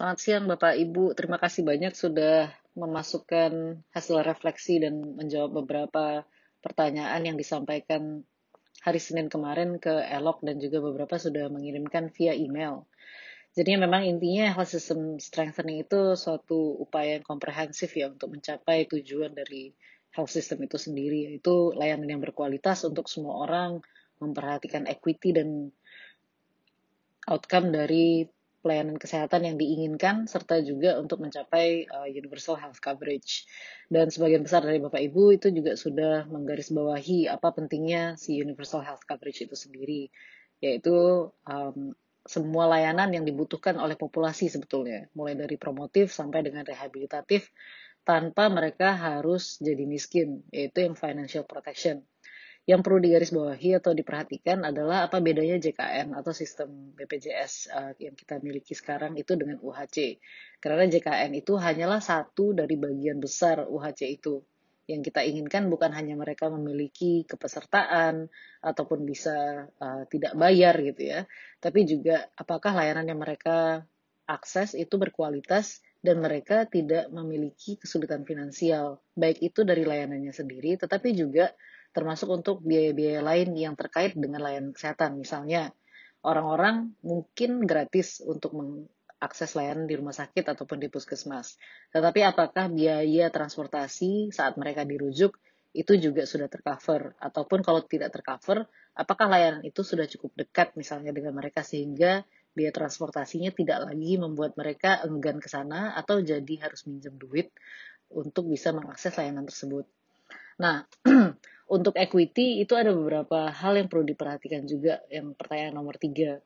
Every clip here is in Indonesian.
Selamat siang Bapak Ibu, terima kasih banyak sudah memasukkan hasil refleksi dan menjawab beberapa pertanyaan yang disampaikan hari Senin kemarin ke Elok dan juga beberapa sudah mengirimkan via email. Jadi memang intinya health system strengthening itu suatu upaya yang komprehensif ya untuk mencapai tujuan dari health system itu sendiri, yaitu layanan yang berkualitas untuk semua orang, memperhatikan equity dan outcome dari pelayanan kesehatan yang diinginkan serta juga untuk mencapai uh, universal health coverage. Dan sebagian besar dari Bapak Ibu itu juga sudah menggarisbawahi apa pentingnya si universal health coverage itu sendiri, yaitu um, semua layanan yang dibutuhkan oleh populasi sebetulnya, mulai dari promotif sampai dengan rehabilitatif tanpa mereka harus jadi miskin, yaitu yang financial protection. Yang perlu digarisbawahi atau diperhatikan adalah apa bedanya JKN atau sistem BPJS eh, yang kita miliki sekarang itu dengan UHC. Karena JKN itu hanyalah satu dari bagian besar UHC itu. Yang kita inginkan bukan hanya mereka memiliki kepesertaan ataupun bisa uh, tidak bayar gitu ya, tapi juga apakah layanan yang mereka akses itu berkualitas dan mereka tidak memiliki kesulitan finansial, baik itu dari layanannya sendiri, tetapi juga termasuk untuk biaya-biaya lain yang terkait dengan layanan kesehatan. Misalnya, orang-orang mungkin gratis untuk mengakses layanan di rumah sakit ataupun di puskesmas. Tetapi apakah biaya transportasi saat mereka dirujuk itu juga sudah tercover ataupun kalau tidak tercover, apakah layanan itu sudah cukup dekat misalnya dengan mereka sehingga biaya transportasinya tidak lagi membuat mereka enggan ke sana atau jadi harus minjem duit untuk bisa mengakses layanan tersebut. Nah, untuk equity itu ada beberapa hal yang perlu diperhatikan juga. Yang pertanyaan nomor tiga,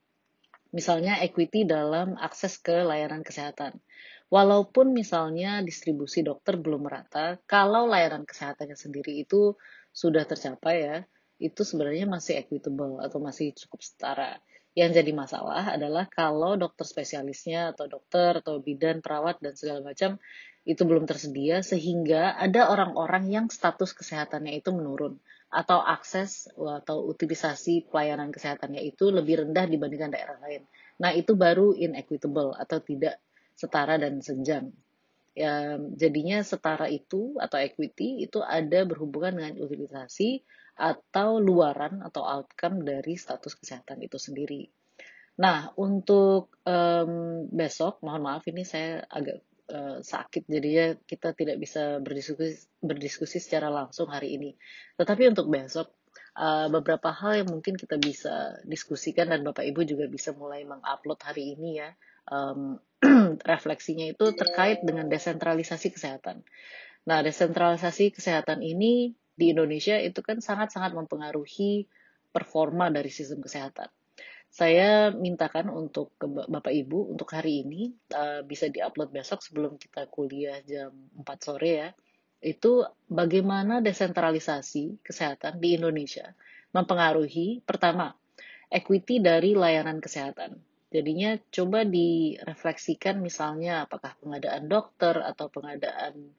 misalnya equity dalam akses ke layanan kesehatan. Walaupun misalnya distribusi dokter belum merata, kalau layanan kesehatannya sendiri itu sudah tercapai ya, itu sebenarnya masih equitable atau masih cukup setara. Yang jadi masalah adalah kalau dokter spesialisnya atau dokter atau bidan, perawat dan segala macam itu belum tersedia sehingga ada orang-orang yang status kesehatannya itu menurun atau akses atau utilisasi pelayanan kesehatannya itu lebih rendah dibandingkan daerah lain. Nah, itu baru inequitable atau tidak setara dan senjang. Ya, jadinya setara itu atau equity itu ada berhubungan dengan utilisasi atau luaran atau outcome dari status kesehatan itu sendiri. Nah, untuk um, besok, mohon maaf ini saya agak uh, sakit jadinya kita tidak bisa berdiskusi berdiskusi secara langsung hari ini. Tetapi untuk besok uh, beberapa hal yang mungkin kita bisa diskusikan dan Bapak Ibu juga bisa mulai mengupload hari ini ya. Um, refleksinya itu terkait dengan desentralisasi kesehatan. Nah, desentralisasi kesehatan ini di Indonesia itu kan sangat-sangat mempengaruhi performa dari sistem kesehatan saya mintakan untuk ke Bapak Ibu untuk hari ini uh, bisa diupload besok sebelum kita kuliah jam 4 sore ya. Itu bagaimana desentralisasi kesehatan di Indonesia mempengaruhi pertama equity dari layanan kesehatan. Jadinya coba direfleksikan misalnya apakah pengadaan dokter atau pengadaan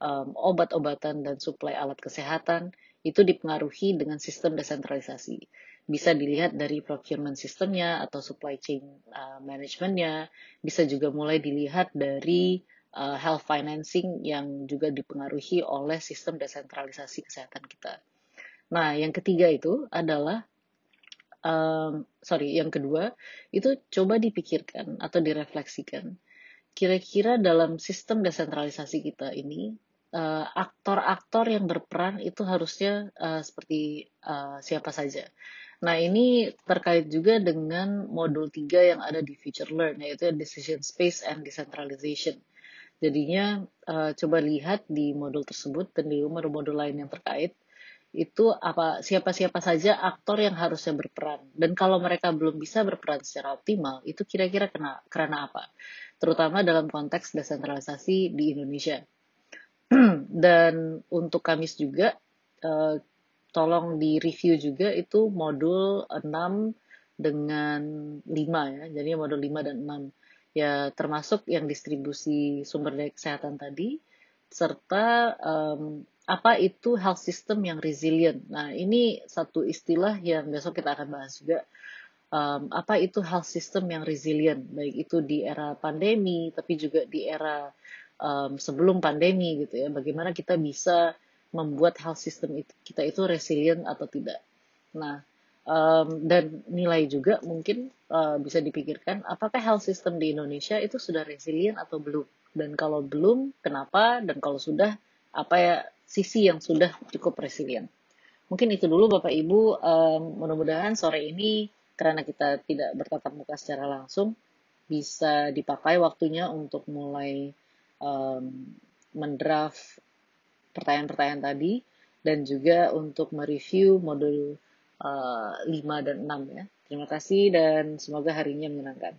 um, obat-obatan dan suplai alat kesehatan itu dipengaruhi dengan sistem desentralisasi bisa dilihat dari procurement sistemnya atau supply chain uh, managementnya, bisa juga mulai dilihat dari uh, health financing yang juga dipengaruhi oleh sistem desentralisasi kesehatan kita. Nah, yang ketiga itu adalah um, sorry, yang kedua itu coba dipikirkan atau direfleksikan. Kira-kira dalam sistem desentralisasi kita ini uh, aktor-aktor yang berperan itu harusnya uh, seperti uh, siapa saja. Nah, ini terkait juga dengan modul 3 yang ada di Future Learn, yaitu Decision Space and Decentralization. Jadinya, uh, coba lihat di modul tersebut dan di modul-modul lain yang terkait, itu apa siapa-siapa saja aktor yang harusnya berperan. Dan kalau mereka belum bisa berperan secara optimal, itu kira-kira kena, karena apa? Terutama dalam konteks desentralisasi di Indonesia. dan untuk Kamis juga, uh, tolong di review juga itu modul 6 dengan 5 ya. Jadi modul 5 dan 6. Ya termasuk yang distribusi sumber daya kesehatan tadi serta um, apa itu health system yang resilient. Nah, ini satu istilah yang besok kita akan bahas juga. um, apa itu health system yang resilient, baik itu di era pandemi, tapi juga di era um, sebelum pandemi gitu ya. Bagaimana kita bisa membuat health system itu, kita itu resilient atau tidak. Nah, um, dan nilai juga mungkin uh, bisa dipikirkan apakah health system di Indonesia itu sudah resilient atau belum dan kalau belum kenapa dan kalau sudah apa ya sisi yang sudah cukup resilient mungkin itu dulu bapak ibu um, mudah-mudahan sore ini karena kita tidak bertatap muka secara langsung bisa dipakai waktunya untuk mulai um, mendraft pertanyaan-pertanyaan tadi dan juga untuk mereview modul uh, 5 dan 6 ya. Terima kasih dan semoga harinya menyenangkan.